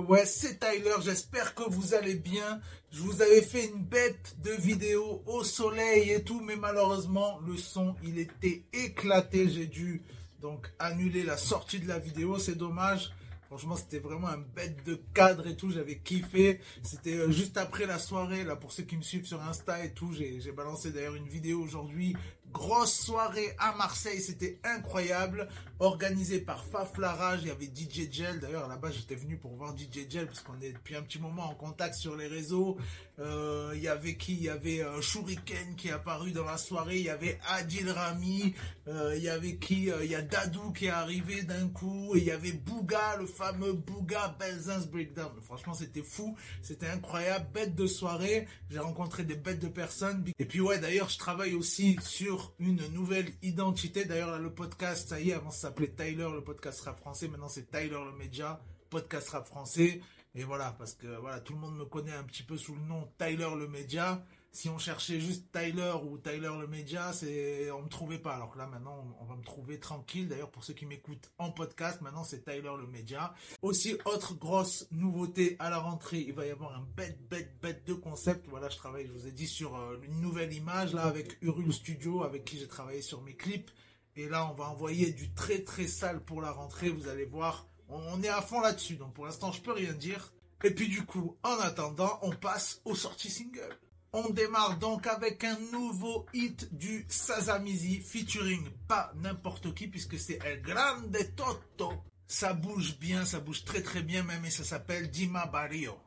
ouais, ouais, c'est Tyler. J'espère que vous allez bien. Je vous avais fait une bête de vidéo au soleil et tout, mais malheureusement, le son, il était éclaté. J'ai dû donc annuler la sortie de la vidéo. C'est dommage. Franchement, c'était vraiment un bête de cadre et tout. J'avais kiffé. C'était euh, juste après la soirée, là, pour ceux qui me suivent sur Insta et tout. J'ai balancé d'ailleurs une vidéo aujourd'hui. Grosse soirée à Marseille. C'était incroyable. Organisé par Faf Larage. Il y avait DJ Gel. D'ailleurs, là-bas, j'étais venu pour voir DJ Gel parce qu'on est depuis un petit moment en contact sur les réseaux. Euh, il y avait qui? Il y avait euh, Shuriken qui est apparu dans la soirée. Il y avait Adil Rami. il y avait qui? Il y a Dadou qui est arrivé d'un coup. Et il y avait Bouga, le fameux Bouga Belzins Breakdown. Franchement, c'était fou, c'était incroyable, bête de soirée. J'ai rencontré des bêtes de personnes. Et puis ouais, d'ailleurs, je travaille aussi sur une nouvelle identité. D'ailleurs, le podcast, ça y est, avant ça s'appelait Tyler, le podcast rap français. Maintenant, c'est Tyler le média, podcast rap français. Et voilà, parce que voilà, tout le monde me connaît un petit peu sous le nom Tyler le média si on cherchait juste Tyler ou Tyler le média, c'est on me trouvait pas. Alors que là maintenant, on va me trouver tranquille. D'ailleurs, pour ceux qui m'écoutent en podcast, maintenant c'est Tyler le média. Aussi autre grosse nouveauté à la rentrée, il va y avoir un bête bête bête de concept. Voilà, je travaille, je vous ai dit sur euh, une nouvelle image là avec Urul Studio, avec qui j'ai travaillé sur mes clips. Et là, on va envoyer du très très sale pour la rentrée. Vous allez voir, on est à fond là-dessus. Donc pour l'instant, je peux rien dire. Et puis du coup, en attendant, on passe aux sorties single. On démarre donc avec un nouveau hit du Sazamizi featuring pas n'importe qui puisque c'est El Grande Toto. Ça bouge bien, ça bouge très très bien même et ça s'appelle Dima Barrio.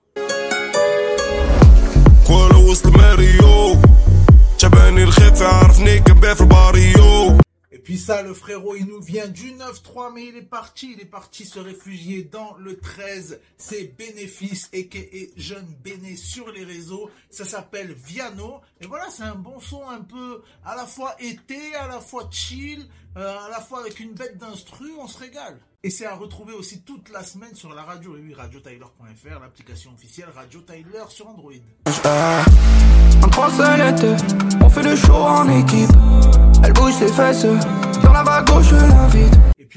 Ça, le frérot, il nous vient du 9-3, mais il est parti. Il est parti se réfugier dans le 13. C'est Bénéfice, et Jeune Béné sur les réseaux. Ça s'appelle Viano. Et voilà, c'est un bon son un peu à la fois été, à la fois chill, euh, à la fois avec une bête d'instru. On se régale. Et c'est à retrouver aussi toute la semaine sur la radio, et oui, radiotyler.fr, l'application officielle Radio Tyler sur Android. on fait le show en équipe. Elle bouge ses fesses, dans la vague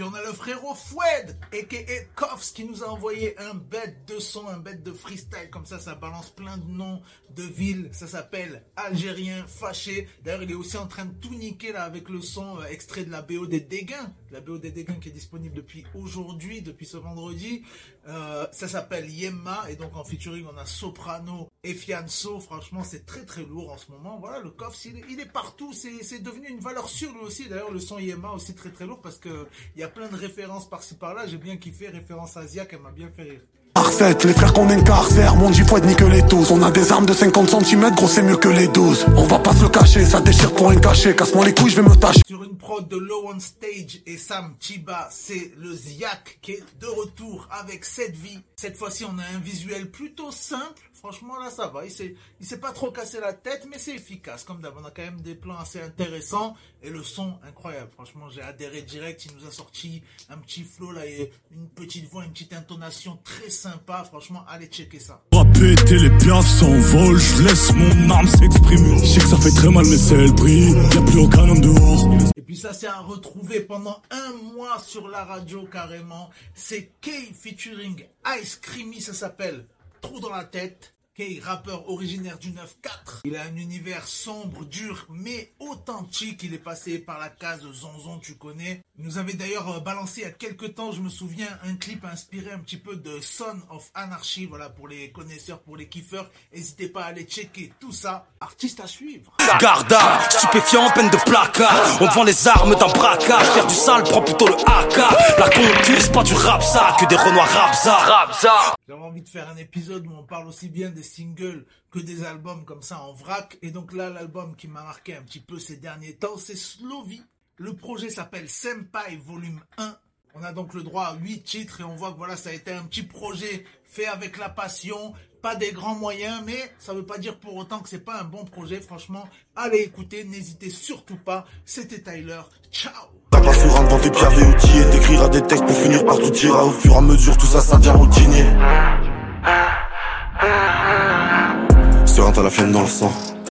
puis on a le frérot Foued, a.k.a. Koffs, qui nous a envoyé un bête de son, un bête de freestyle, comme ça, ça balance plein de noms de villes, ça s'appelle Algérien Fâché. D'ailleurs, il est aussi en train de tout niquer là avec le son euh, extrait de la BO des Dégains, la BO des Dégains qui est disponible depuis aujourd'hui, depuis ce vendredi. Euh, ça s'appelle Yemma, et donc en featuring, on a Soprano et Fianso. Franchement, c'est très très lourd en ce moment. Voilà, le Koffs, il, il est partout, c'est devenu une valeur sûre lui aussi. D'ailleurs, le son Yemma aussi très très lourd parce que il y a plein de références par-ci par-là. J'ai bien kiffé, référence Asia, elle m'a bien fait rire. Parfait, les frères qu'on incarcère, mon du poids ni que les 12 On a des armes de 50 cm, gros c'est mieux que les 12 On va pas se le cacher, ça déchire pour un cachet Casse-moi les couilles, je vais me tâcher Sur une prod de Low on Stage et Sam Chiba, c'est le Ziak qui est de retour avec cette vie Cette fois-ci on a un visuel plutôt simple Franchement, là, ça va. Il s'est, s'est pas trop cassé la tête, mais c'est efficace. Comme d'hab, on a quand même des plans assez intéressants et le son incroyable. Franchement, j'ai adhéré direct. Il nous a sorti un petit flow là une petite voix, une petite intonation très sympa. Franchement, allez checker ça. Péter les piafs s'envolent, je laisse mon âme s'exprimer. Je sais que ça fait très mal, mais c'est le prix. Y'a plus aucun homme dehors. Et puis ça, c'est à retrouver pendant un mois sur la radio carrément. C'est K featuring Ice Creamy, ça s'appelle Trou dans la tête. Kay, rappeur originaire du 9-4. Il a un univers sombre, dur, mais authentique. Il est passé par la case Zonzon, tu connais. Il nous avait d'ailleurs euh, balancé il y a quelques temps, je me souviens, un clip inspiré un petit peu de Son of Anarchy. Voilà, pour les connaisseurs, pour les kiffeurs. N'hésitez pas à aller checker tout ça. Artiste à suivre. Garda, stupéfiant, peine de placard. On vend les armes d'un braquage. Faire du sale, prends plutôt le AK. La concuse, pas du rap ça, que des renois rap ça. J'avais envie de faire un épisode où on parle aussi bien des singles que des albums comme ça en vrac. Et donc là, l'album qui m'a marqué un petit peu ces derniers temps, c'est Slovy. Le projet s'appelle Senpai Volume 1. On a donc le droit à 8 titres et on voit que voilà, ça a été un petit projet fait avec la passion, pas des grands moyens, mais ça veut pas dire pour autant que c'est pas un bon projet. Franchement, allez écouter, n'hésitez surtout pas. C'était Tyler. Ciao T'as pas devant tes outillés T'écriras des textes pour finir par tout Au fur et à mesure tout ça ça devient routinier Serein t'as la flemme dans le sang